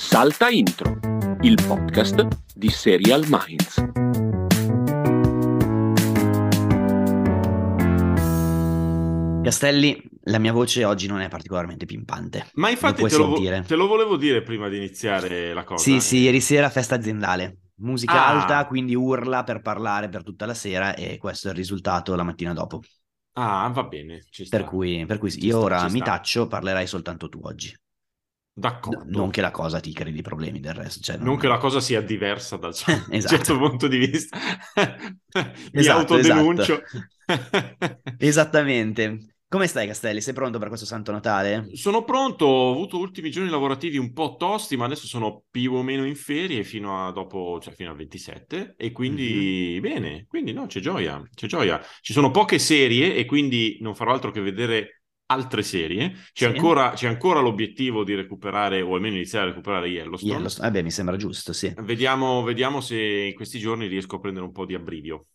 Salta Intro, il podcast di Serial Minds. Castelli, la mia voce oggi non è particolarmente pimpante. Ma infatti Lo te puoi lo, te lo volevo dire prima di iniziare la cosa. Sì, sì, ieri sera festa aziendale. Musica Ah. alta, quindi urla per parlare per tutta la sera e questo è il risultato la mattina dopo. Ah, va bene, ci sta. Per cui, per cui sì, Ci io sta, ora mi sta. taccio, parlerai soltanto tu oggi. D'accordo. No, non che la cosa ti crei problemi del resto. Cioè, Non che la cosa sia diversa dal suo Esatto. certo punto di vista. Mi Esatto, autodenuncio. Esattamente. Come stai Castelli? Sei pronto per questo Santo Natale? Sono pronto, ho avuto ultimi giorni lavorativi un po' tosti, ma adesso sono più o meno in ferie fino a dopo, cioè fino al 27 e quindi Mhm. bene, quindi no, c'è gioia, c'è gioia. Ci sono poche serie e quindi non farò altro che vedere altre serie. C'è, Sì. ancora, c'è ancora l'obiettivo di recuperare o almeno iniziare a recuperare Yellowstone. Yellowstone. Eh beh, mi sembra giusto, sì. Vediamo, vediamo se in questi giorni riesco a prendere un po' di abbrivio.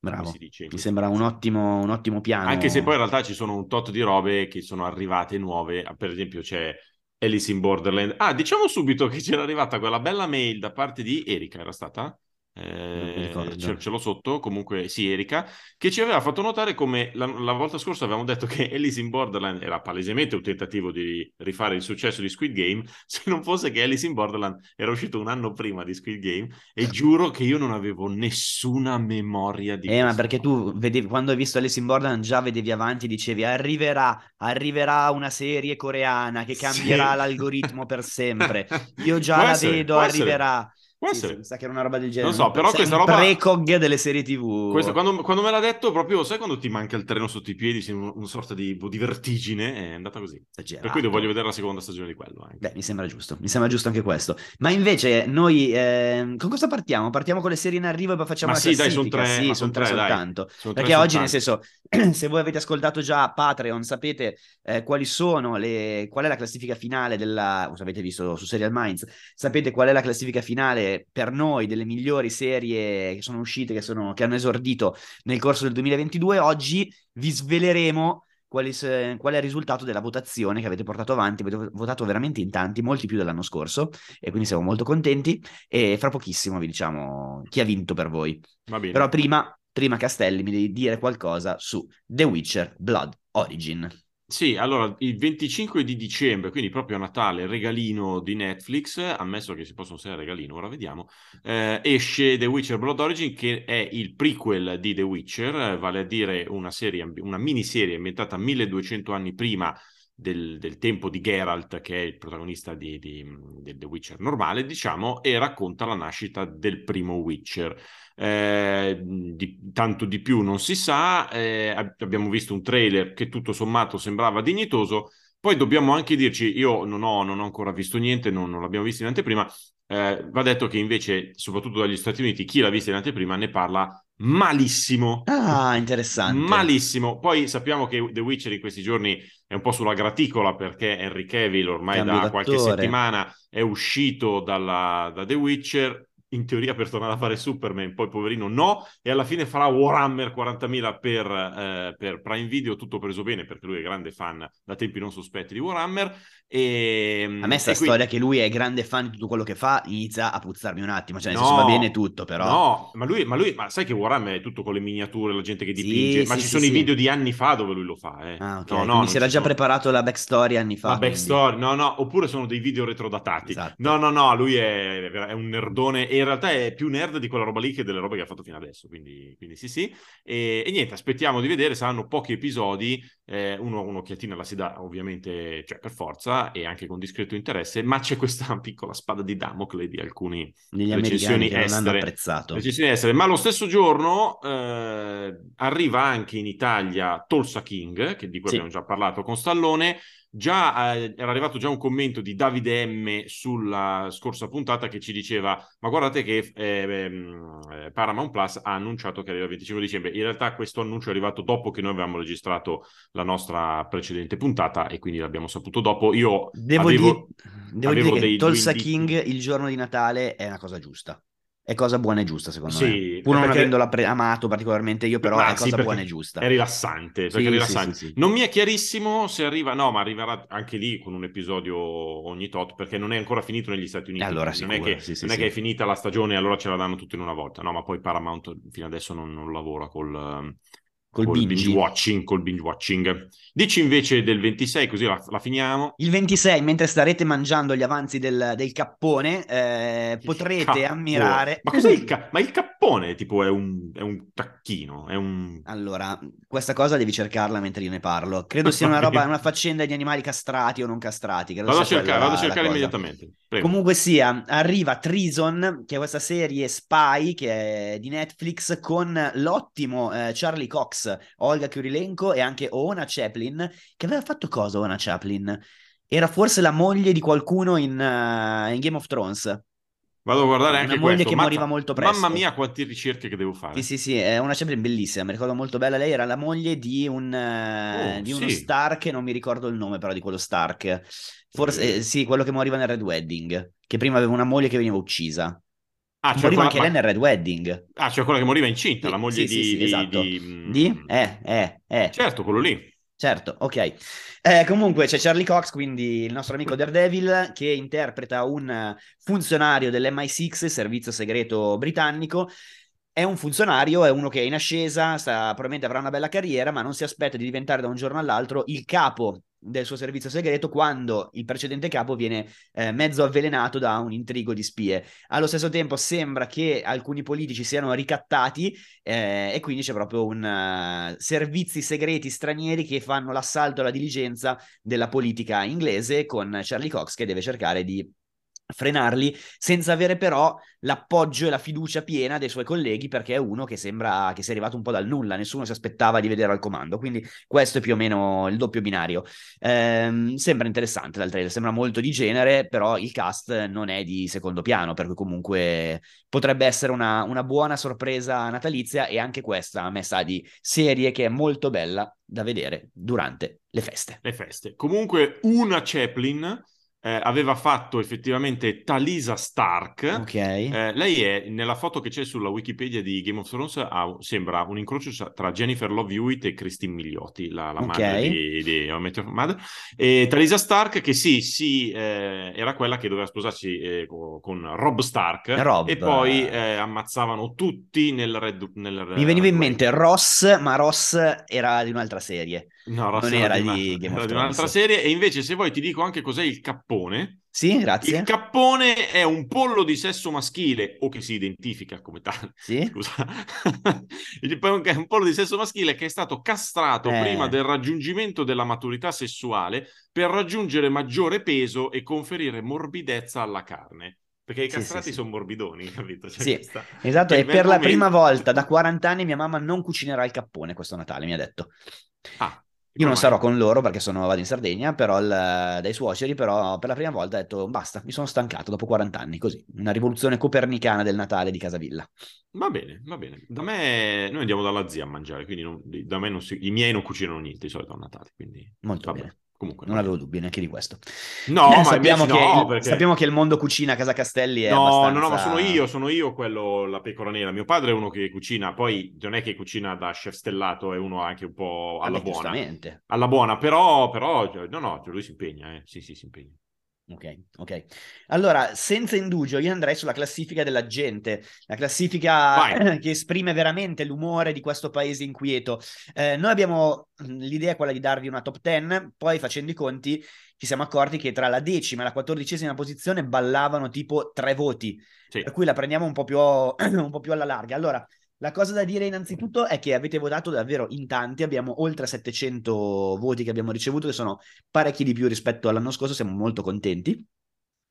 Bravo. dice Mi sembra un ottimo, un ottimo piano. Anche se poi in realtà ci sono un tot di robe che sono arrivate nuove, per esempio c'è Alice in Borderland. Ah, diciamo subito che c'era arrivata quella bella mail da parte di Erika, era stata? Eh, ce, ce l'ho sotto, comunque sì, Erika, che ci aveva fatto notare come la, la volta scorsa avevamo detto che Alice in Borderland era palesemente un tentativo di rifare il successo di Squid Game, se non fosse che Alice in Borderland era uscito un anno prima di Squid Game e giuro che io non avevo nessuna memoria di Eh, ma perché tu vedevi, quando hai visto Alice in Borderland già vedevi avanti, dicevi arriverà, arriverà una serie coreana che Sì. cambierà l'algoritmo per sempre. Io già Può la essere, vedo, può essere. Può Sì, sì, essere. mi sa che era una roba del genere. Non so, però Sei questa un roba- precog delle serie TV. Questo, quando, quando me l'ha detto, proprio, sai quando ti manca il treno sotto i piedi, sei un- una sorta di, di vertigine, è andata così. Esagerato. Per cui devo- voglio vedere la seconda stagione di quello anche. Beh, mi sembra giusto, mi sembra giusto anche questo. Ma invece noi ehm, con cosa partiamo? Partiamo con le serie in arrivo e poi facciamo Ma la sì, dai, son classifica? tre- Sì, sono son tre tre, soltanto. Sono tre Perché oggi, nel soltanto. senso, se voi avete ascoltato già Patreon, sapete eh, quali sono le, qual è la classifica finale della, se avete visto su Serial Minds, sapete qual è la classifica finale per noi delle migliori serie che sono uscite, che, sono, che hanno esordito nel corso del 2022. Oggi vi sveleremo quali se- qual è il risultato della votazione che avete portato avanti. Avete votato veramente in tanti, molti più dell'anno scorso, e quindi siamo molto contenti. E fra pochissimo vi diciamo chi ha vinto per voi. Però prima, prima Castelli, mi devi dire qualcosa su The Witcher Blood Origin. Sì, allora il 25 di dicembre, quindi proprio a Natale, regalino di Netflix, ammesso che si possono usare regalino, ora vediamo, eh, esce The Witcher Blood Origin che è il prequel di The Witcher, eh, vale a dire una serie, una miniserie ambientata 1200 anni prima del, del tempo di Geralt, che è il protagonista di, di- del The Witcher normale, diciamo, e racconta la nascita del primo Witcher. Eh, di- tanto di più non si sa, eh, ab- abbiamo visto un trailer che tutto sommato sembrava dignitoso, poi dobbiamo anche dirci, io non ho, non ho ancora visto niente, non, non l'abbiamo visto in anteprima, eh, va detto che invece, soprattutto dagli Stati Uniti, chi l'ha vista in anteprima ne parla malissimo. Ah, interessante. Malissimo. Poi sappiamo che The Witcher in questi giorni è un po' sulla graticola perché Henry Cavill ormai Cambio da qualche d'attore. settimana è uscito dalla- da The Witcher. In teoria per tornare a fare Superman, poi poverino no, e alla fine farà Warhammer 40.000 per, eh, per Prime Video, tutto preso bene perché lui è grande fan da tempi non sospetti di Warhammer. E, A me sta quindi- storia che lui è grande fan di tutto quello che fa inizia a puzzarmi un attimo, cioè nel No, senso va bene tutto, però... No, ma lui, ma lui, ma sai che Warhammer è tutto con le miniature, la gente che Sì, dipinge, ma sì, ci sì, sono i sì. video di anni fa dove lui lo fa, eh. Ah, ok, No, no, si era già sono- preparato la backstory anni fa. La quindi- backstory, no, no, oppure sono dei video retrodatati. Esatto. No, no, no, lui è, è un nerdone e in realtà è più nerd di quella roba lì che delle robe che ha fatto fino adesso, quindi, quindi sì sì. E, e niente, aspettiamo di vedere, saranno pochi episodi, eh, uno, un'occhiatina la si dà ovviamente, cioè per forza e anche con discreto interesse, ma c'è questa piccola spada di Damocle di alcuni recensioni estere. Recensioni estere. Ma lo stesso giorno eh, arriva anche in Italia Tulsa King, che di cui Sì. abbiamo già parlato con Stallone. Già eh, era arrivato già un commento di Davide M sulla scorsa puntata che ci diceva: Ma guardate che eh, eh, Paramount Plus ha annunciato che arriva il 25 dicembre. In realtà, questo annuncio è arrivato dopo che noi avevamo registrato la nostra precedente puntata e quindi l'abbiamo saputo dopo. Io Devo, avevo, dire, devo avevo dire che dei Tulsa indizi. King il giorno di Natale è una cosa giusta. è cosa buona e giusta, secondo Sì, me. Pur non perché- avendola pre- amato particolarmente io, però Ma è sì, cosa buona e giusta. È rilassante, Sì, è rilassante. Non mi è chiarissimo se arriva, no, ma arriverà anche lì con un episodio ogni tot, perché non è ancora finito negli Stati Uniti. Allora non è, sicuro, che, non è che è finita la stagione e allora ce la danno tutti in una volta. No, ma poi Paramount fino adesso non, non lavora col, Col col binge. binge watching, col binge watching. Dici invece del 26, così la, la finiamo. Il 26, mentre starete mangiando gli avanzi del, del cappone, eh, potrete cappone. ammirare... Ma cos'è il, ca- ma il cappone? Tipo è un, è un tacchino, è un... Allora, questa cosa devi cercarla mentre io ne parlo. Credo sia una roba, una faccenda di animali castrati o non castrati. credo Vado a cercare, vado a cercare immediatamente. Prego. Comunque sia, arriva Treason, che è questa serie spy che è di Netflix con l'ottimo eh, Charlie Cox, Olga Kurilenko e anche Oona Chaplin, che aveva fatto cosa Oona Chaplin? Era forse la moglie di qualcuno in, eh, in Game of Thrones. Vado a guardare Una anche moglie questo. che Mazza- moriva molto presto. Mamma mia, quante ricerche che devo fare. Sì, sì, sì, è una Chaplin bellissima, mi ricordo molto bella. Lei era la moglie di, un, eh, Oh, di uno sì. Stark, non mi ricordo il nome però di quello Stark. Forse, Eh. eh, sì, quello che moriva nel Red Wedding, che prima aveva una moglie che veniva uccisa. Ah, cioè moriva quella, anche lei nel Red Wedding. ah, cioè quella che moriva incinta, Sì, la moglie sì, di... sì, di- esatto. di- mm, Di? Eh, eh, eh. Certo, quello lì. Certo, ok. Eh, comunque c'è Charlie Cox, quindi il nostro amico Daredevil, che interpreta un funzionario dell'MI6, servizio segreto britannico. È un funzionario, è uno che è in ascesa, sta- probabilmente avrà una bella carriera, ma non si aspetta di diventare da un giorno all'altro il capo del suo servizio segreto quando il precedente capo viene eh, mezzo avvelenato da un intrigo di spie. Allo stesso tempo sembra che alcuni politici siano ricattati eh, e quindi c'è proprio un eh, servizi segreti stranieri che fanno l'assalto alla diligenza della politica inglese con Charlie Cox che deve cercare di frenarli senza avere però l'appoggio e la fiducia piena dei suoi colleghi perché è uno che sembra che sia arrivato un po' dal nulla, nessuno si aspettava di vedere al comando, quindi questo è più o meno il doppio binario. Ehm, sembra interessante dal trailer, sembra molto di genere, però il cast non è di secondo piano, per cui comunque potrebbe essere una, una buona sorpresa natalizia e anche questa a me sa di serie che è molto bella da vedere durante le feste. Le feste. Comunque una Chaplin eh, aveva fatto effettivamente Talisa Stark. Ok. Eh, lei è nella foto che c'è sulla Wikipedia di Game of Thrones, ha- sembra un incrocio tra Jennifer Love Hewitt e Christine Milioti, la, la Ok. madre di, di Mother. E Talisa Stark, che sì, sì, eh, era quella che doveva sposarsi eh, co- con Rob Stark, Rob. e poi eh, ammazzavano tutti nel Red. Nel, Mi veniva in mente Ross, ma Ross era di un'altra serie. No, Ross Non era una- di of era di un'altra serie. E invece, se vuoi, ti dico anche cos'è il cappone. Sì, grazie. Il cappone è un pollo di sesso maschile, o che si identifica come tale. Sì? Scusa, è un pollo di sesso maschile che è stato castrato Eh. prima del raggiungimento della maturità sessuale per raggiungere maggiore peso e conferire morbidezza alla carne. Perché i Sì, castrati sì, sì. sono morbidoni, capito? Cioè, Sì, questa- Esatto, e il per la prima volta da 40 anni mia mamma non cucinerà il cappone questo Natale, mi ha detto. Ah, Io non sarò con loro perché sono, vado in Sardegna, però il- dai suoceri, però per la prima volta ha detto basta, mi sono stancato dopo 40 anni, così, una rivoluzione copernicana del Natale di Casavilla. Va bene, va bene. Da me, noi andiamo dalla zia a mangiare, quindi non- da me non si- i miei non cucinano niente di solito a Natale, quindi Molto vabbè. bene. Comunque, Non avevo dubbi neanche di questo. No, Eh, ma sappiamo, che no, il, perché... sappiamo che il mondo cucina a Casa Castelli è No, abbastanza... no, no, ma sono io, sono io quello, la pecora nera. Mio padre è uno che cucina, poi non è che cucina da chef stellato, è uno anche un po' alla Vabbè, buona. Alla buona, però, però, cioè, no, no, lui si impegna, eh. Sì, sì, si impegna. Ok, ok. Allora, senza indugio, io andrei sulla classifica della gente, la classifica Vai. che esprime veramente l'umore di questo paese inquieto. Eh, noi abbiamo l'idea è quella di darvi una top 10, poi facendo i conti ci siamo accorti che tra la decima e la quattordicesima posizione ballavano tipo tre voti, Sì. per cui la prendiamo un po' più, un po' più alla larga. Allora, la cosa da dire innanzitutto è che avete votato davvero in tanti, abbiamo oltre 700 voti che abbiamo ricevuto, che sono parecchi di più rispetto all'anno scorso, siamo molto contenti.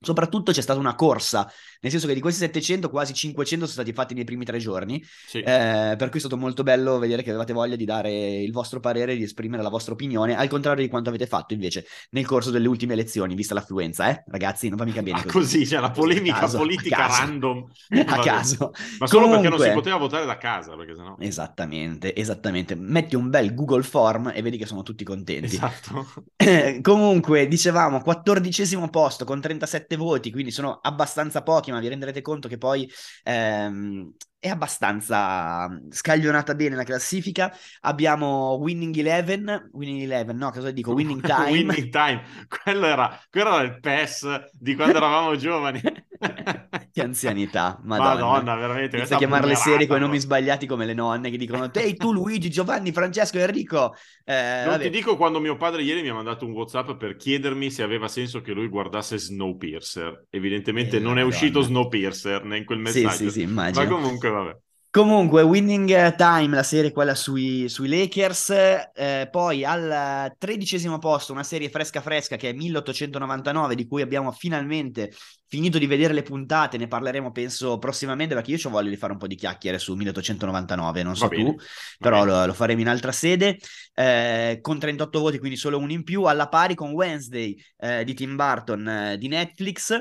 Soprattutto c'è stata una corsa, nel senso che di questi 700 quasi 500 sono stati fatti nei primi tre giorni, Sì. eh, per cui è stato molto bello vedere che avevate voglia di dare il vostro parere, di esprimere la vostra opinione, al contrario di quanto avete fatto invece nel corso delle ultime elezioni, vista l'affluenza, eh? Ragazzi, non va mica bene Ah, così. così, cioè la a polemica caso, a politica caso. random. A caso. Ma solo perché non si Comunque- poteva votare da casa, perché sennò... Esattamente, esattamente. Metti un bel Google Form e vedi che sono tutti contenti. Esatto. Comunque, dicevamo, quattordicesimo posto con 37 sette voti, quindi sono abbastanza pochi, ma vi renderete conto che poi ehm, è abbastanza scaglionata bene la classifica. Abbiamo Winning Eleven, Winning Eleven, no, cosa dico? Winning Time. Winning Time, quello era, quello era il PES di quando eravamo giovani. che anzianità, madonna. Madonna, veramente. Inizia a chiamare le serie con i nomi sbagliati come le nonne che dicono Ehi tu Luigi, Giovanni, Francesco, Enrico. Eh, non vabbè. ti dico quando mio padre ieri mi ha mandato un WhatsApp per chiedermi se aveva senso che lui guardasse Snowpiercer. Evidentemente eh, non è uscito Snowpiercer né in quel messaggio. Sì, sì, sì, immagino. Ma comunque vabbè. Comunque, Winning Time, la serie quella sui, sui Lakers, eh, poi al tredicesimo posto una serie fresca fresca che è 1899, di cui abbiamo finalmente finito di vedere le puntate, ne parleremo penso prossimamente perché io ho voglia di fare un po' di chiacchiere su 1899, non so tu, però lo, lo, faremo in altra sede, eh, con 38 voti, quindi solo uno in più, alla pari con Wednesday eh, di Tim Burton eh, di Netflix,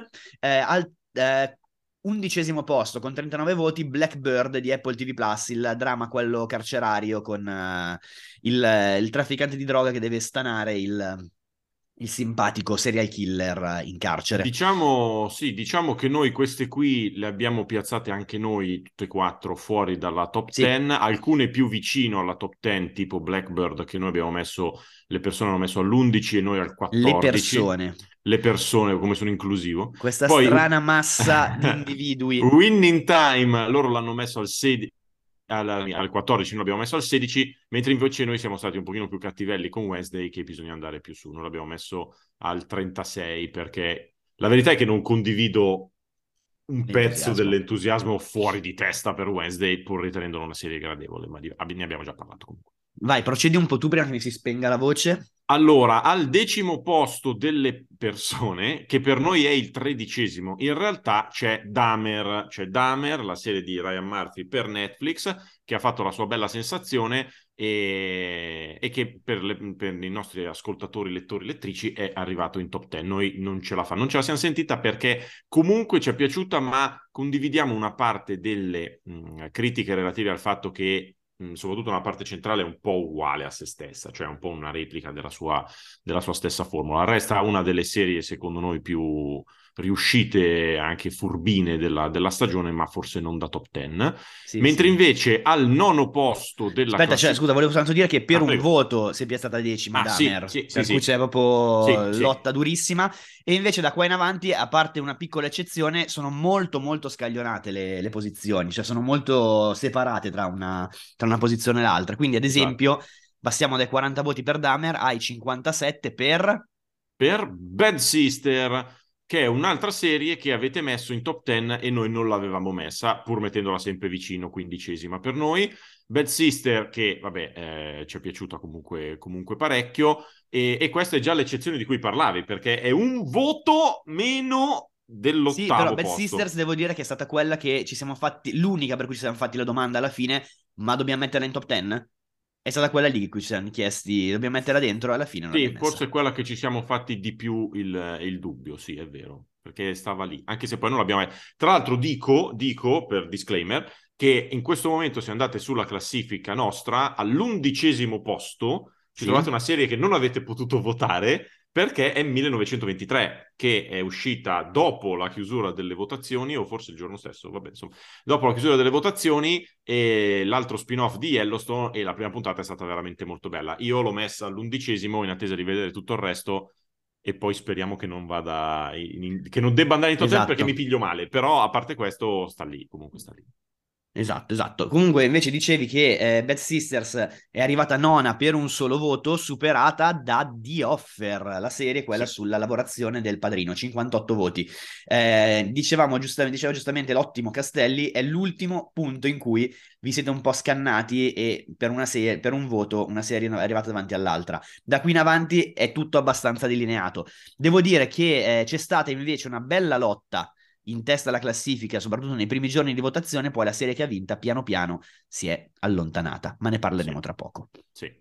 eh, al eh, undicesimo posto con 39 voti Blackbird di Apple TV Plus, il dramma quello carcerario con uh, il, il, trafficante di droga che deve stanare il, il simpatico serial killer in carcere. Diciamo, sì, diciamo che noi queste qui le abbiamo piazzate anche noi, tutte e quattro, fuori dalla top sì. 10, alcune più vicino alla top 10, tipo Blackbird, che noi abbiamo messo, le persone hanno messo all'11 e noi al 14. Le persone le persone, come sono inclusivo. Questa Poi, strana massa di individui. Winning Time, loro l'hanno messo al 16, al, al 14, noi l'abbiamo messo al 16, mentre invece noi siamo stati un pochino più cattivelli con Wednesday che bisogna andare più su, noi l'abbiamo messo al 36 perché la verità è che non condivido un pezzo dell'entusiasmo fuori di testa per Wednesday pur ritenendolo una serie gradevole, ma di, ne abbiamo già parlato comunque. Vai, procedi un po' tu prima che mi si spenga la voce. Allora, al decimo posto delle persone, che per noi è il tredicesimo, in realtà c'è Dahmer, c'è Dahmer, la serie di Ryan Murphy per Netflix, che ha fatto la sua bella sensazione e, e che per, le, per, i nostri ascoltatori, lettori, lettrici è arrivato in top 10. Noi non ce la fa, non ce la siamo sentita perché comunque ci è piaciuta, ma condividiamo una parte delle mh, critiche relative al fatto che soprattutto nella parte centrale, è un po' uguale a se stessa, cioè un po' una replica della sua, della sua stessa formula. Resta una delle serie, secondo noi, più, riuscite anche furbine della, della, stagione, ma forse non da top 10. Sì, Mentre sì. invece al nono posto della Aspetta, cioè, scusa, volevo soltanto dire che per ah, un prego. voto si è piazzata decima ah, Damer, sì, per cui c'è proprio lotta durissima. E invece da qua in avanti, a parte una piccola eccezione, sono molto molto scaglionate le, le posizioni, cioè sono molto separate tra una, tra una posizione e l'altra. Quindi, ad esempio, esatto. passiamo dai 40 voti per Damer ai 57 per... Per Bad Sister che è un'altra serie che avete messo in top 10 e noi non l'avevamo messa, pur mettendola sempre vicino, quindicesima per noi. Bad Sister, che vabbè, eh, ci è piaciuta comunque, comunque parecchio, e, e, questa è già l'eccezione di cui parlavi, perché è un voto meno dell'ottavo Sì, però Bad Sisters devo dire che è stata quella che ci siamo fatti, l'unica per cui ci siamo fatti la domanda alla fine, ma dobbiamo metterla in top 10? È stata quella lì che ci siamo chiesti, dobbiamo metterla dentro alla fine. sì, forse è quella che ci siamo fatti di più il, il, dubbio, sì, è vero, perché stava lì, anche se poi non l'abbiamo mai... Tra l'altro dico, dico, per disclaimer, che in questo momento se andate sulla classifica nostra, all'undicesimo posto, ci sì. trovate una serie che non avete potuto votare, perché è 1923, che è uscita dopo la chiusura delle votazioni, o forse il giorno stesso, vabbè, insomma, dopo la chiusura delle votazioni, e l'altro spin-off di Yellowstone, e la prima puntata è stata veramente molto bella. Io l'ho messa all'undicesimo in attesa di vedere tutto il resto, e poi speriamo che non vada, in, che non debba andare in top esatto. perché mi piglio male, però a parte questo sta lì, comunque sta lì. Esatto, esatto. Comunque invece dicevi che eh, Bad Sisters è arrivata nona per un solo voto, superata da The Offer, la serie quella sì. sulla lavorazione del padrino, 58 voti. Eh, dicevamo giustamente, diceva giustamente l'ottimo Castelli, è l'ultimo punto in cui vi siete un po' scannati e per, una serie, per un voto una serie è arrivata davanti all'altra. Da qui in avanti è tutto abbastanza delineato. Devo dire che eh, c'è stata invece una bella lotta in testa alla classifica, soprattutto nei primi giorni di votazione, poi la serie che ha vinta piano piano si è allontanata, ma ne parleremo sì. tra poco. Sì.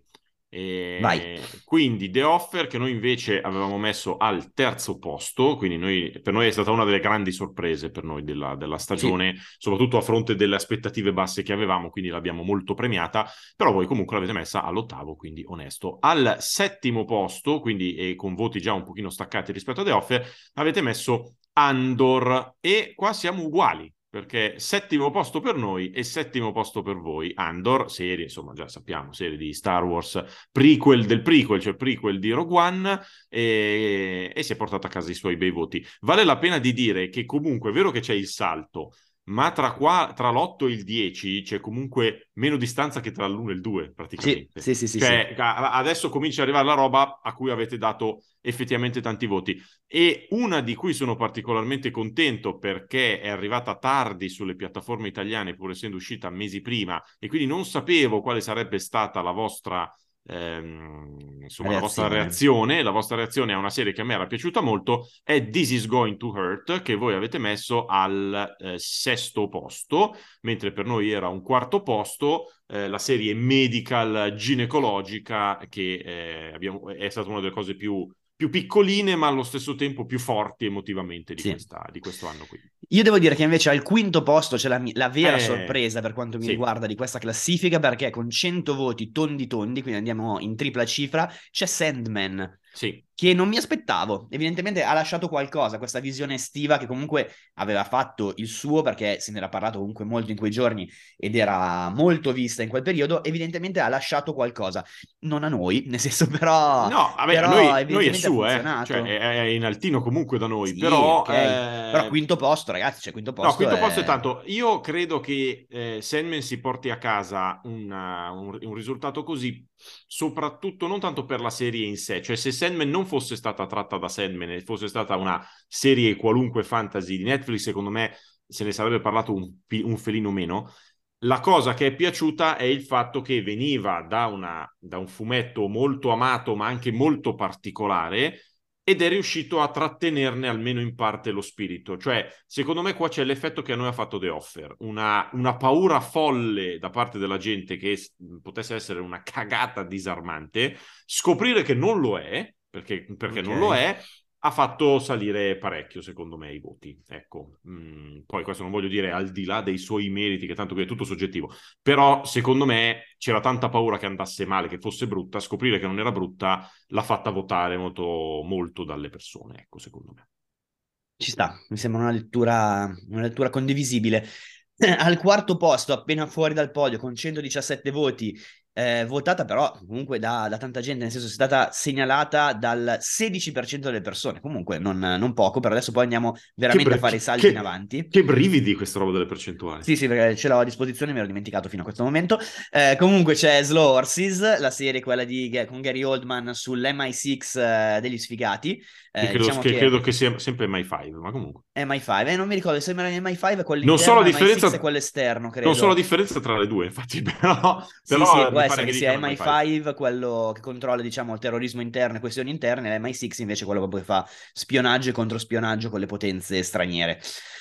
E Vai. Quindi The Offer che noi invece avevamo messo al terzo posto, quindi noi, per noi è stata una delle grandi sorprese per noi della, della stagione, sì. soprattutto a fronte delle aspettative basse che avevamo, quindi l'abbiamo molto premiata, però voi comunque l'avete messa all'ottavo, quindi onesto. Al settimo posto, quindi e con voti già un pochino staccati rispetto a The Offer, avete messo Andor e qua siamo uguali perché settimo posto per noi e settimo posto per voi. Andor, serie, insomma, già sappiamo, serie di Star Wars, prequel del prequel, cioè prequel di Rogue One, e, e si è portato a casa i suoi bei voti. Vale la pena di dire che comunque è vero che c'è il salto, ma tra, qua, tra l'8 e il 10 c'è comunque meno distanza che tra l'1 e il 2 praticamente. Sì, sì, sì, cioè, sì. adesso comincia ad arrivare la roba a cui avete dato effettivamente tanti voti e una di cui sono particolarmente contento perché è arrivata tardi sulle piattaforme italiane pur essendo uscita mesi prima e quindi non sapevo quale sarebbe stata la vostra ehm, insomma, reazione. la vostra reazione. La vostra reazione a una serie che a me era piaciuta molto è This is Going to Hurt, che voi avete messo al eh, sesto posto, mentre per noi era un quarto posto. Eh, la serie medical ginecologica, che eh, abbiamo, è stata una delle cose più più piccoline ma allo stesso tempo più forti emotivamente di, sì. questa, di questo anno qui. Io devo dire che invece al quinto posto c'è la, la vera eh, sorpresa per quanto mi sì. riguarda di questa classifica perché con 100 voti tondi tondi, quindi andiamo in tripla cifra, c'è Sandman. Sì che non mi aspettavo. Evidentemente ha lasciato qualcosa, questa visione estiva che comunque aveva fatto il suo perché se ne era parlato comunque molto in quei giorni ed era molto vista in quel periodo, evidentemente ha lasciato qualcosa. Non a noi, nel senso però... No, vabbè, però noi, noi è su, eh. cioè, è in altino comunque da noi, sì, però... Okay. Eh... Però quinto posto, ragazzi, cioè quinto posto No, quinto è... posto è tanto. Io credo che eh, Sandman si porti a casa una, un, un risultato così soprattutto non tanto per la serie in sé, cioè se Sandman non fosse stata tratta da Sandman e fosse stata una serie qualunque fantasy di Netflix, secondo me se ne sarebbe parlato un, un felino meno. La cosa che è piaciuta è il fatto che veniva da, una, da un fumetto molto amato ma anche molto particolare ed è riuscito a trattenerne almeno in parte lo spirito. Cioè, secondo me qua c'è l'effetto che a noi ha fatto The Offer, una, una paura folle da parte della gente che potesse essere una cagata disarmante, scoprire che non lo è, perché, perché okay. non lo è, ha fatto salire parecchio, secondo me, i voti. Ecco, mm, poi questo non voglio dire al di là dei suoi meriti, che tanto che è tutto soggettivo, però secondo me c'era tanta paura che andasse male, che fosse brutta, scoprire che non era brutta l'ha fatta votare molto, molto dalle persone, ecco, secondo me. Ci sta, mi sembra una lettura, una lettura condivisibile. Al quarto posto, appena fuori dal podio, con 117 voti, eh, votata però comunque da, da, tanta gente, nel senso è stata segnalata dal 16% delle persone, comunque non, non poco, però adesso poi andiamo veramente bre- a fare i salti che, in avanti. Che brividi questa roba delle percentuali. Sì, sì, perché ce l'ho a disposizione, mi ero dimenticato fino a questo momento. Eh, comunque c'è Slow Horses, la serie quella di, con Gary Oldman sull'MI6 eh, degli sfigati. Eh, credo, diciamo che, che, credo che sia sempre MI5, ma comunque. MI5, eh, non mi ricordo se era MI5 quello non so la differenza, MI6 quello esterno, credo. Non so la differenza tra le due, infatti, però... Sì, però sì, può essere che, che sia MI5, MI5, quello che controlla, diciamo, il terrorismo interno e questioni interne, l'MI6 invece quello che fa spionaggio e controspionaggio con le potenze straniere.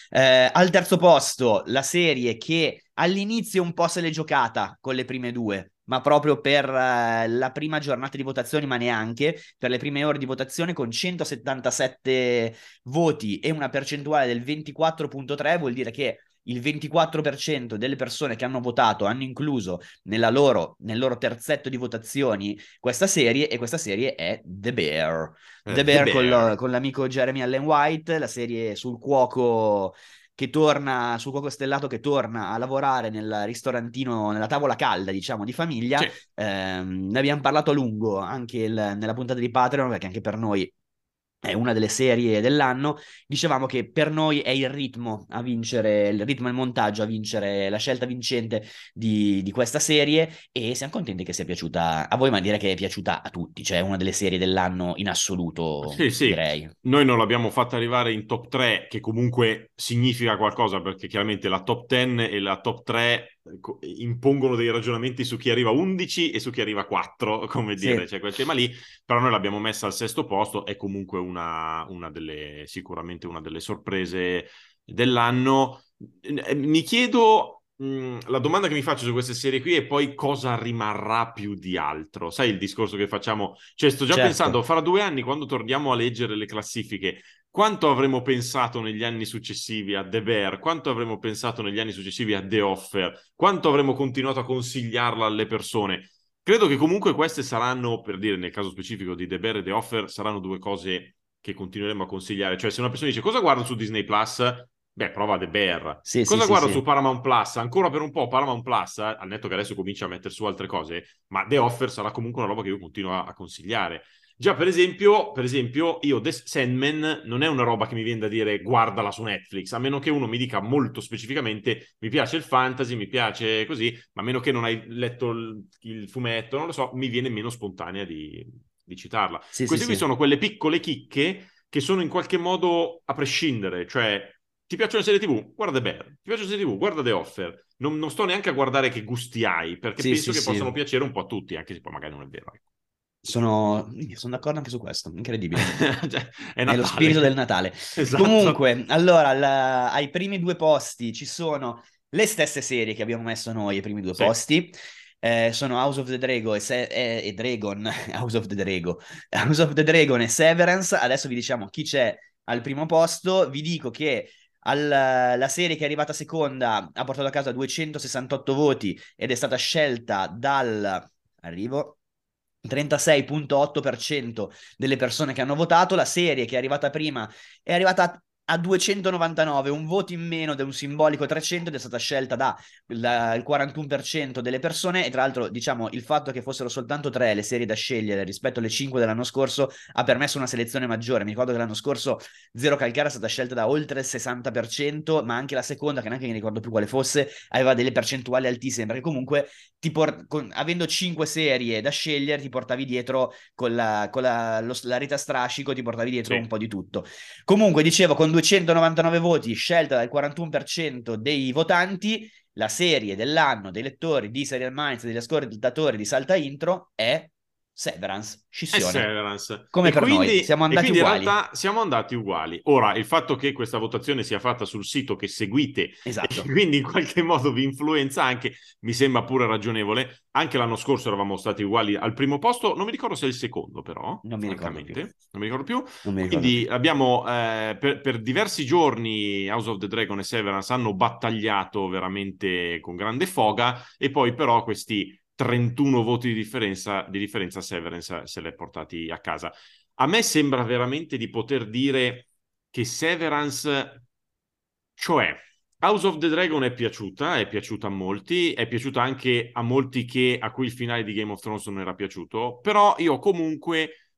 Eh, al terzo posto, la serie che all'inizio un po' se l'è giocata con le prime due, ma proprio per uh, la prima giornata di votazioni, ma neanche per le prime ore di votazione con 177 voti e una percentuale del 24.3 vuol dire che il 24% delle persone che hanno votato hanno incluso loro, nel loro terzetto di votazioni questa serie e questa serie è The Bear. Eh, The Bear, The Bear. Con, con l'amico Jeremy Allen White, la serie sul cuoco che torna sul cuoco stellato che torna a lavorare nel ristorantino, nella tavola calda, diciamo, di famiglia. Sì. Eh, ne abbiamo parlato a lungo anche il, nella puntata di Patreon, perché anche per noi è una delle serie dell'anno, dicevamo che per noi è il ritmo a vincere, il ritmo e il montaggio a vincere la scelta vincente di, di, questa serie e siamo contenti che sia piaciuta a voi, ma direi che è piaciuta a tutti, cioè è una delle serie dell'anno in assoluto, sì, sì. direi. Noi non l'abbiamo fatta arrivare in top 3, che comunque significa qualcosa, perché chiaramente la top 10 e la top 3 impongono dei ragionamenti su chi arriva 11 e su chi arriva 4, come dire, sì. c'è quel tema lì, però noi l'abbiamo messa al sesto posto, è comunque una, una delle, sicuramente una delle sorprese dell'anno. Eh, mi chiedo, la domanda che mi faccio su queste serie qui è poi cosa rimarrà più di altro, sai il discorso che facciamo, cioè sto già certo. pensando, fra due anni quando torniamo a leggere le classifiche, quanto avremmo pensato negli anni successivi a The Bear, quanto avremmo pensato negli anni successivi a The Offer, quanto avremmo continuato a consigliarla alle persone. Credo che comunque queste saranno, per dire nel caso specifico di The Bear e The Offer, saranno due cose che continueremo a consigliare. Cioè, se una persona dice cosa guardo su Disney Plus, beh, prova The Bear. Sì, cosa sì, guardo sì, su. Paramount Plus? Ancora per un po' Paramount Plus, al netto che adesso comincia a mettere su altre cose, ma The Offer sarà comunque una roba che io continuo a, a consigliare. Già, per esempio, per esempio, io The Sandman non è una roba che mi viene da dire guardala su Netflix, a meno che uno mi dica molto specificamente mi piace il fantasy, mi piace così, ma a meno che non hai letto il, il fumetto, non lo so, mi viene meno spontanea di, di citarla. Sì, Queste sì, qui sì. sono quelle piccole chicche che sono in qualche modo a prescindere, cioè ti piacciono le serie TV? Guarda The Bear. Ti piacciono le serie TV? Guarda The Offer. Non, non sto neanche a guardare che gusti hai, perché penso che possano piacere un po' a tutti, anche se poi magari non è vero. ecco. Sono... sono d'accordo anche su questo, incredibile. Cioè, è È lo spirito del Natale. Esatto. Comunque, allora, la- ai primi due posti ci sono le stesse serie che abbiamo messo noi ai primi due Sì. posti. Eh, sono House of the Dragon e, Se- e- e Dragon, House of the Dragon, House of the Dragon e Severance. Adesso vi diciamo chi c'è al primo posto. Vi dico che al- la serie che è arrivata seconda ha portato a casa 268 voti ed è stata scelta dal... Arrivo. 36.8% delle persone che hanno votato, la serie che è arrivata prima è arrivata a 299, un voto in meno di un simbolico 300 ed è stata scelta da la- il 41% delle persone e tra l'altro diciamo il fatto che fossero soltanto tre le serie da scegliere rispetto alle 5 dell'anno scorso ha permesso una selezione maggiore, mi ricordo che l'anno scorso Zero Calcare è stata scelta da oltre il 60% ma anche la seconda che neanche mi ricordo più quale fosse aveva delle percentuali altissime perché comunque por- con- avendo 5 serie da scegliere ti portavi dietro con la, con la, lo- la rete a strascico ti portavi dietro Sì. un po' di tutto Comunque, dicevo, con 299 voti, scelta dal 41% dei votanti, la serie dell'anno dei lettori di Serial Minds degli ascoltatori di Salta Intro è Severance, scissione. Severance. Come E per noi, siamo andati quindi uguali. in realtà siamo andati uguali. Ora, il fatto che questa votazione sia fatta sul sito che seguite Esatto. e quindi in qualche modo vi influenza anche, mi sembra pure ragionevole. Anche l'anno scorso eravamo stati uguali al primo posto, non mi ricordo se è il secondo però, Non mi ricordo più. Non mi ricordo più. Mi ricordo Quindi più. abbiamo eh, per, per diversi giorni House of the Dragon e Severance hanno battagliato veramente con grande foga e poi però questi 31 voti di differenza, di differenza Severance se l'è portati a casa. A me sembra veramente di poter dire che Severance, cioè House of the Dragon è piaciuta, è piaciuta a molti, è piaciuta anche a molti che, a cui il finale di Game of Thrones non era piaciuto, però io comunque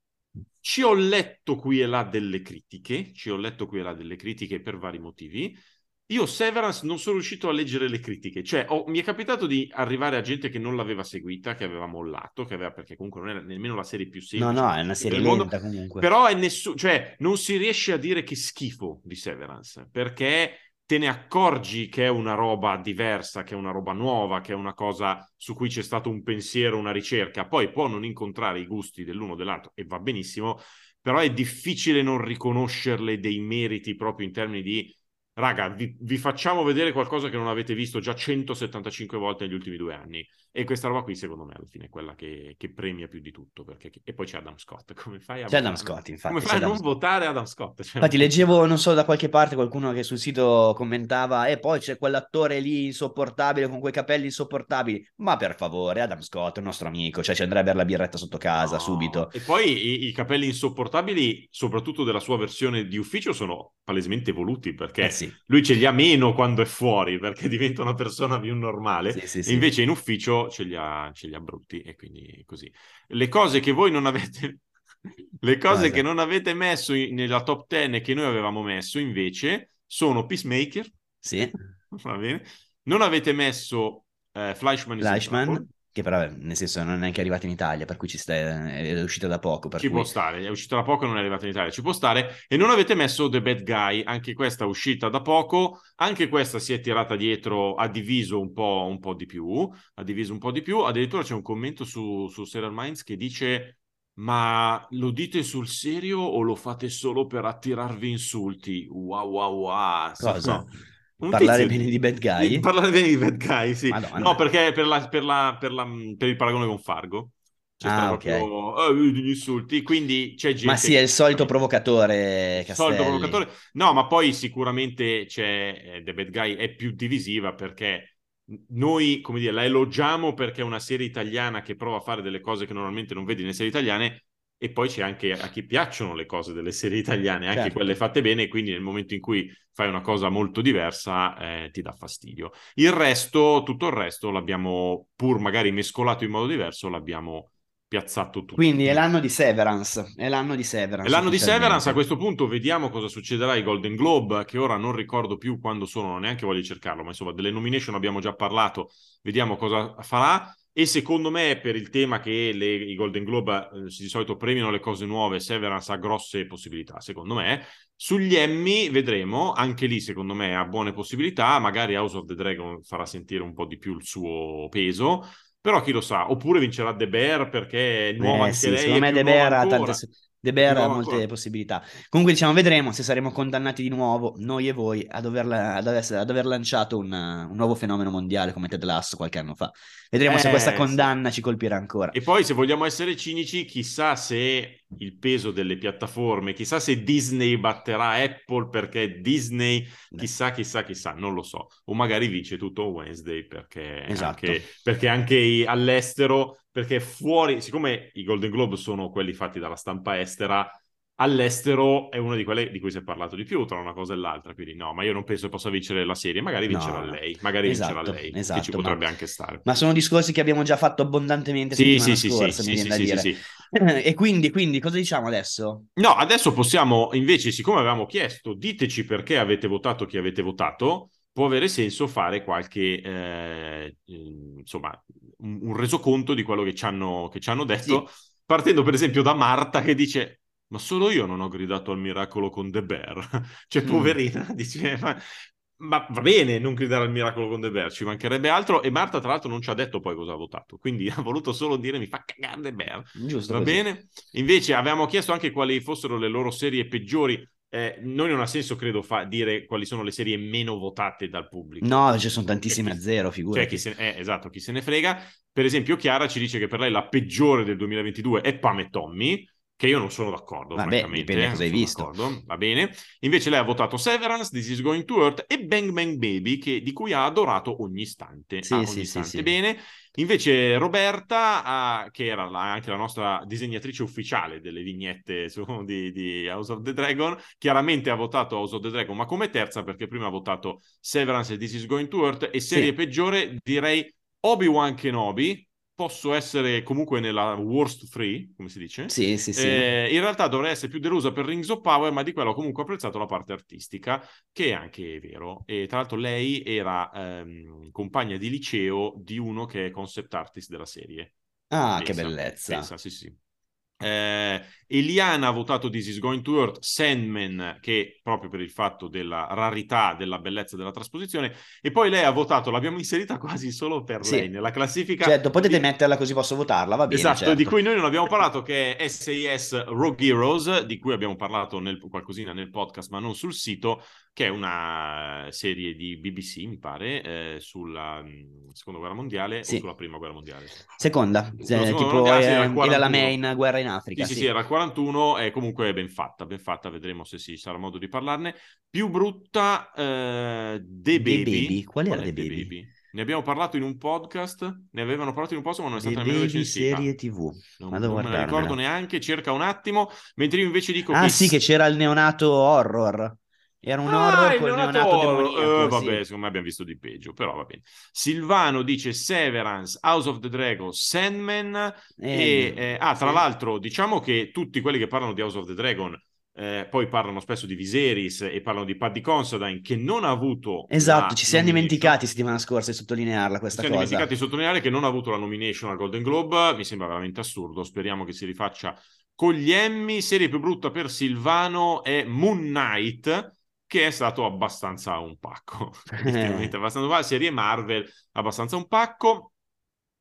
ci ho letto qui e là delle critiche, ci ho letto qui e là delle critiche per vari motivi. Io Severance non sono riuscito a leggere le critiche, cioè ho- mi è capitato di arrivare a gente che non l'aveva seguita, che aveva mollato, che aveva, perché comunque non era nemmeno la serie più No, semplice no, è una serie lenta comunque. però è nessuno, cioè non si riesce a dire che schifo di Severance, perché te ne accorgi che è una roba diversa, che è una roba nuova, che è una cosa su cui c'è stato un pensiero, una ricerca, poi può non incontrare i gusti dell'uno o dell'altro e va benissimo, però è difficile non riconoscerle dei meriti proprio in termini di raga, vi, vi facciamo vedere qualcosa che non avete visto già 175 volte negli ultimi due anni. E questa roba qui, secondo me, alla fine è quella che, che premia più di tutto. Perché... E poi c'è Adam Scott. Come fai a C'è Adam? Scott, infatti. Come fai a Adam non Scott. votare Adam Scott? Cioè, Infatti leggevo, non so da qualche parte, qualcuno che sul sito commentava e poi c'è quell'attore lì insopportabile con quei capelli insopportabili. Ma per favore, Adam Scott è un nostro amico, cioè ci andrebbe per la birretta sotto casa No. subito. E poi i, i capelli insopportabili, soprattutto della sua versione di ufficio, sono palesemente voluti perché Eh sì, lui ce li ha meno quando è fuori perché diventa una persona più normale. sì, E sì. invece in ufficio ce li, ha, ce li ha brutti e quindi così. Le cose che voi non avete... Le cose che non avete messo in- nella top 10 e che noi avevamo messo invece sono Peacemaker, Sì, va bene? Non avete messo eh, Flashman, Trouble. Che però nel senso non è neanche arrivato in Italia, per cui ci sta, è uscita da poco, per Ci cui... può stare, è uscita da poco, non è arrivata in Italia, ci può stare. E non avete messo The Bad Guy, anche questa è uscita da poco, anche questa si è tirata dietro, ha diviso un po', un po' di più, ha diviso un po' di più. Addirittura c'è un commento su, su Serial Minds che dice ma lo dite sul serio o lo fate solo per attirarvi insulti? Wow, wow, wow. Cosa? No. Un Parlare tizio- bene di Bad Guy? Parlare bene di Bad Guy, sì. Madonna. No, perché per, la- per la- per la- per il paragone con Fargo. C'è Ah, stato ok. proprio eh, degli insulti, quindi c'è gente Ma sì, è il solito provocatore il solito Castelli. provocatore. No, ma poi sicuramente c'è eh, The Bad Guy è più divisiva perché noi, come dire, la elogiamo perché è una serie italiana che prova a fare delle cose che normalmente non vedi nelle serie italiane e poi c'è anche a chi piacciono le cose delle serie italiane, anche Certo. quelle fatte bene, quindi nel momento in cui fai una cosa molto diversa eh, ti dà fastidio. Il resto, tutto il resto l'abbiamo pur magari mescolato in modo diverso, l'abbiamo piazzato tutto. Quindi è l'anno di Severance. È l'anno di Severance. E l'anno di. Severance, a questo punto vediamo cosa succederà ai Golden Globe, che ora non ricordo più quando sono, non neanche voglio cercarlo, ma insomma delle nomination abbiamo già parlato, vediamo cosa farà. E secondo me, per il tema che le- i Golden Globe eh, di solito premiano le cose nuove, Severance ha grosse possibilità, secondo me. Sugli Emmy vedremo, anche lì secondo me ha buone possibilità, magari House of the Dragon farà sentire un po' di più il suo peso, però chi lo sa, oppure vincerà The Bear perché è nuova Eh, anche sì, lei. secondo me nuova Bear ha tante, De Più ha molte ancora. possibilità. Comunque, diciamo, vedremo se saremo condannati di nuovo, noi e voi, ad aver, ad aver, ad aver lanciato un, un nuovo fenomeno mondiale come Ted Lasso qualche anno fa. Vedremo se Eh, questa sì. condanna ci colpirà ancora. E poi, se vogliamo essere cinici, chissà se il peso delle piattaforme, chissà se Disney batterà Apple perché Disney, chissà, chissà, chissà, non lo so. O magari vince tutto Wednesday perché Esatto. anche, perché anche all'estero, perché fuori, siccome i Golden Globe sono quelli fatti dalla stampa estera, all'estero è una di quelle di cui si è parlato di più tra una cosa e l'altra. Quindi, no, ma io non penso possa vincere la serie. Magari vincerà no. lei, magari Esatto, vincerà lei, che esatto, ci ma- potrebbe anche stare. Ma sono discorsi che abbiamo già fatto abbondantemente Sì, sì, sì, scorsa, sì, sì, sì, sì. E quindi, quindi, cosa diciamo adesso? No, adesso possiamo invece, siccome avevamo chiesto, diteci perché avete votato chi avete votato, può avere senso fare qualche, eh, eh, insomma, un, un resoconto di quello che ci hanno, che ci hanno detto, partendo per esempio da Marta che dice, ma solo io non ho gridato al miracolo con The Bear. cioè, Mm. poverina, dice, ma, ma va bene non gridare al miracolo con The Bear, ci mancherebbe altro. E Marta, tra l'altro, non ci ha detto poi cosa ha votato, quindi ha voluto solo dire mi fa cagare The Bear. Giusto Va così. bene? Invece avevamo chiesto anche quali fossero le loro serie peggiori. Eh, noi non ha senso, credo, fa- dire quali sono le serie meno votate dal pubblico. No, ci sono tantissime Cioè, a zero, Cioè, figurati. chi se, eh, esatto, chi se ne frega. Per esempio, Chiara ci dice che per lei la peggiore del 2022 è Pam e Tommy, che io non sono d'accordo, Vabbè, dipende cosa hai visto. d'accordo, Va bene. Invece lei ha votato Severance, This is Going to Earth e Bang Bang Baby, che- di cui ha adorato ogni istante. Sì, Ah, ogni sì, istante. sì. Bene. Invece Roberta, ah, che era la- anche la nostra disegnatrice ufficiale delle vignette su- di, di House of the Dragon, chiaramente ha votato House of the Dragon, ma come terza perché prima ha votato Severance e This is Going to Earth e serie Sì. peggiore direi Obi-Wan Kenobi, posso essere comunque nella worst three, come si dice. Sì, sì, sì. Eh, in realtà dovrei essere più delusa per Rings of Power, ma di quello ho comunque apprezzato la parte artistica, che è anche vero. E tra l'altro lei era ehm, compagna di liceo di uno che è concept artist della serie. ah, Pensa, che bellezza. Pensa, sì, sì. Eh, Eliana ha votato This is Going to Earth, Sandman, che proprio per il fatto della rarità, della bellezza della trasposizione, e poi lei ha votato, l'abbiamo inserita quasi solo per Sì. lei nella classifica. Certo, potete di- metterla così posso votarla, va bene. Esatto, certo. di cui noi non abbiamo parlato, che è SAS Rogue Heroes, di cui abbiamo parlato nel, qualcosina nel podcast, ma non sul sito, che è una serie di BBC, mi pare, eh, sulla mh, seconda guerra mondiale Sì. o sulla prima guerra mondiale. Seconda, eh, tipo mondiale, era era la 41. main guerra in Sì, Africa. sì, sì. sì, era il 41, è comunque ben fatta, ben fatta, vedremo se ci sarà modo di parlarne. Più brutta, eh, The The Baby. Baby? Qual era è The Baby? Ne abbiamo parlato in un podcast, ne avevano parlato in un podcast, ma non è The stata nemmeno Baby recensita. serie TV. Non, Vado non me la ricordo neanche, cerca un attimo, mentre io invece dico Ah che... sì, che c'era il neonato horror. Era un Ah, horror il neonato demoniaco. Eh, vabbè, sì. secondo me abbiamo visto di peggio, però va bene. Silvano dice Severance, House of the Dragon, Sandman e... eh, ah, tra sì. l'altro, diciamo che tutti quelli che parlano di House of the Dragon eh, poi parlano spesso di Viserys e parlano di Paddy Considine che non ha avuto Esatto, ci siamo dimenticati settimana scorsa di sottolinearla Ci questa siamo cosa. dimenticati di sottolineare che non ha avuto la nomination al Golden Globe, mi sembra veramente assurdo, speriamo che si rifaccia con gli Emmy. Serie più brutta per Silvano è Moon Knight, che è stato abbastanza un pacco. Effettivamente, abbastanza un pacco. Serie Marvel, abbastanza un pacco.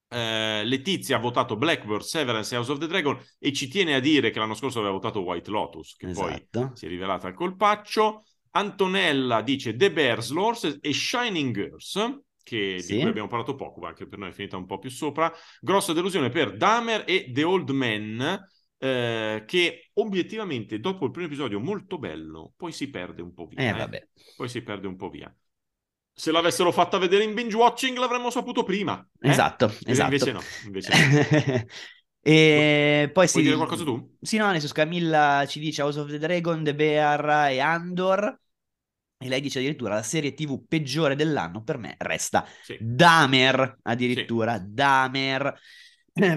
Eh, Letizia ha votato Blackbird, Severance e House of the Dragon e ci tiene a dire che l'anno scorso aveva votato White Lotus, che poi Esatto. si è rivelata al colpaccio. Antonella dice The Bears, Lords e Shining Girls, che, Sì. di cui abbiamo parlato poco, ma che per noi è finita un po' più sopra. Grossa delusione per Dahmer e The Old Man, eh, che obiettivamente dopo il primo episodio molto bello, poi si perde un po' via. Eh, eh. Poi si perde un po' via. Se l'avessero fatta vedere in binge watching l'avremmo saputo prima. eh? Esatto, esatto. Invece no, invece no. E poi Vuoi sì, dire qualcosa tu? Sì, no, nel senso Camilla ci dice House of the Dragon, The Bear e Andor. E lei dice addirittura la serie TV peggiore dell'anno per me resta Sì. Damer, addirittura Damer.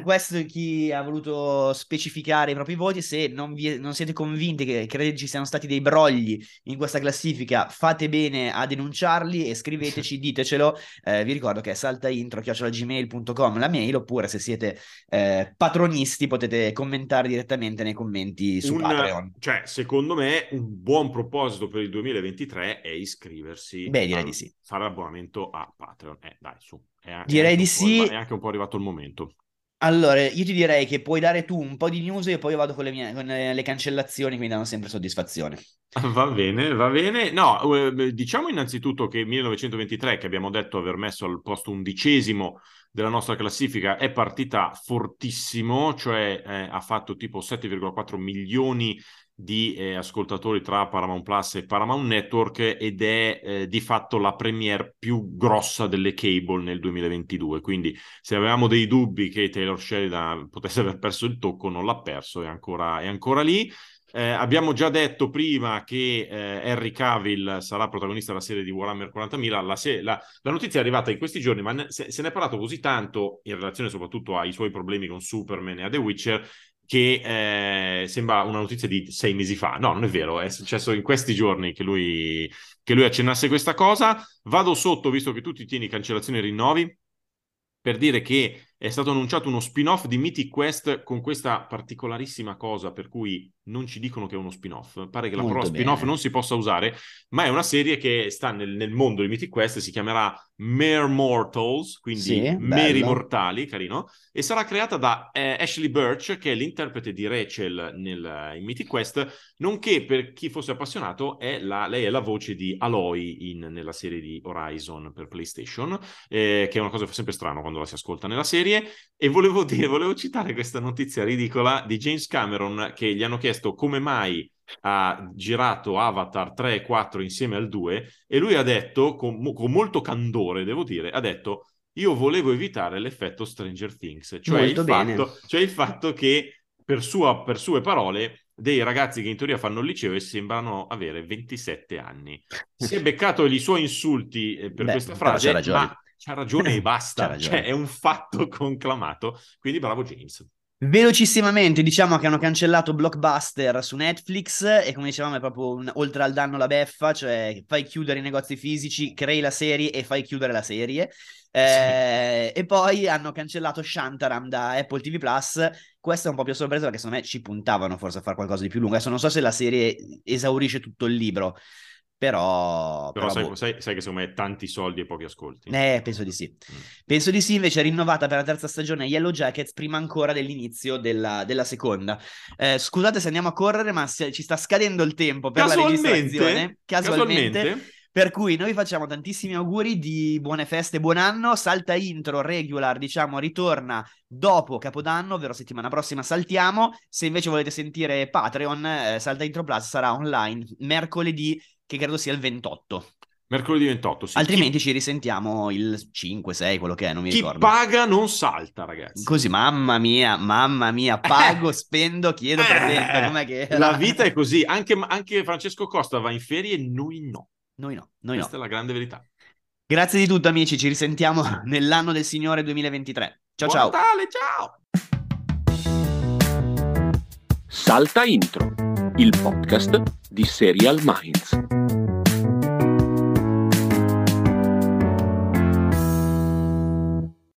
Questo è chi ha voluto specificare i propri voti. Se non, vi- non siete convinti che crede ci siano stati dei brogli in questa classifica, fate bene a denunciarli e scriveteci, ditecelo. Eh, vi ricordo che è saltaintro.gmail.com la mail, oppure se siete eh, patronisti potete commentare direttamente nei commenti su Un- Patreon. Cioè, secondo me, un buon proposito per il 2023 è iscriversi. Beh, direi al- di sì. Fare abbonamento a Patreon. Eh, dai, su. È, è Direi anche di sì. È anche un po' arrivato il momento. Allora, io ti direi che puoi dare tu un po' di news e poi io vado con le, mie, con le, le cancellazioni che mi danno sempre soddisfazione. Va bene, va bene. No, eh, diciamo innanzitutto che 1923, che abbiamo detto aver messo al posto undicesimo della nostra classifica, è partita fortissimo, cioè eh, ha fatto tipo 7,4 milioni di eh, ascoltatori tra Paramount Plus e Paramount Network ed è eh, di fatto la premiere più grossa delle cable nel 2022. Quindi se avevamo dei dubbi che Taylor Sheridan potesse aver perso il tocco, non l'ha perso, è ancora, è ancora lì. Eh, abbiamo già detto prima che eh, Henry Cavill sarà protagonista della serie di Warhammer 40.000. La, se- la- la notizia è arrivata in questi giorni, ma ne- se, se ne è parlato così tanto in relazione soprattutto ai suoi problemi con Superman e a The Witcher che eh, sembra una notizia di sei mesi fa. No, non è vero, è successo in questi giorni che lui, che lui accennasse questa cosa. Vado sotto, visto che tu ti tieni cancellazioni e rinnovi, per dire che è stato annunciato uno spin-off di Mythic Quest con questa particolarissima cosa per cui non ci dicono che è uno spin-off. Pare che la Molto parola spin-off bene. non si possa usare, ma è una serie che sta nel, nel mondo di Mythic Quest, si chiamerà Mere Mortals, quindi Sì, Meri. Mortali, carino, e sarà creata da eh, Ashley Birch, che è l'interprete di Rachel nel, in Mythic Quest, nonché per chi fosse appassionato, è la, lei è la voce di Aloy in- nella serie di Horizon per PlayStation, eh, che è una cosa che fa sempre strano quando la si ascolta nella serie. E volevo dire, volevo citare questa notizia ridicola di James Cameron che gli hanno chiesto come mai ha girato Avatar 3 e 4 insieme al 2 e lui ha detto, con, con molto candore, devo dire, ha detto io volevo evitare l'effetto Stranger Things, cioè, il fatto, cioè il fatto che per, sua- per sue parole dei ragazzi che in teoria fanno il liceo e sembrano avere 27 anni. Si è beccato i suoi insulti eh, per Beh, questa frase, c'ha ragione. ma c'ha ragione e basta, ragione. cioè è un fatto conclamato, quindi bravo James. Velocissimamente diciamo che hanno cancellato Blockbuster su Netflix e come dicevamo è proprio un- oltre al danno la beffa, cioè fai chiudere i negozi fisici, crei la serie e fai chiudere la serie. Eh, E poi hanno cancellato Shantaram da Apple TV Plus. Questa è un po' più sorpresa perché secondo me ci puntavano forse a fare qualcosa di più lungo. Adesso non so se la serie esaurisce tutto il libro, però... Però però sai, boh. sai- sai che secondo me tanti soldi e pochi ascolti. Eh, penso di sì. Mm. Penso di sì, invece rinnovata per la terza stagione Yellow Jackets prima ancora dell'inizio della, della seconda. Eh, scusate se andiamo a correre, ma se- ci sta scadendo il tempo per la registrazione. Casualmente. casualmente, Per cui noi facciamo tantissimi auguri di buone feste, buon anno. Salta intro regular, diciamo, ritorna dopo Capodanno, ovvero settimana prossima saltiamo. Se invece volete sentire Patreon, eh, Salta Intro Plus sarà online mercoledì, che credo sia il 28. mercoledì 28, sì. Altrimenti ci risentiamo il 5, 6, quello che è, non mi chi, chi ricordo. paga non salta, ragazzi. Così, mamma mia, mamma mia, pago, spendo, chiedo, Eh, pretendo, com'è che era? La vita è così, anche, anche Francesco Costa va in ferie e noi no. Noi no, noi no. Questa è la grande verità. Grazie di tutto amici, ci risentiamo nell'anno del Signore 2023. Ciao Buon ciao! Natale, ciao! Salta Intro, il podcast di Serial Minds.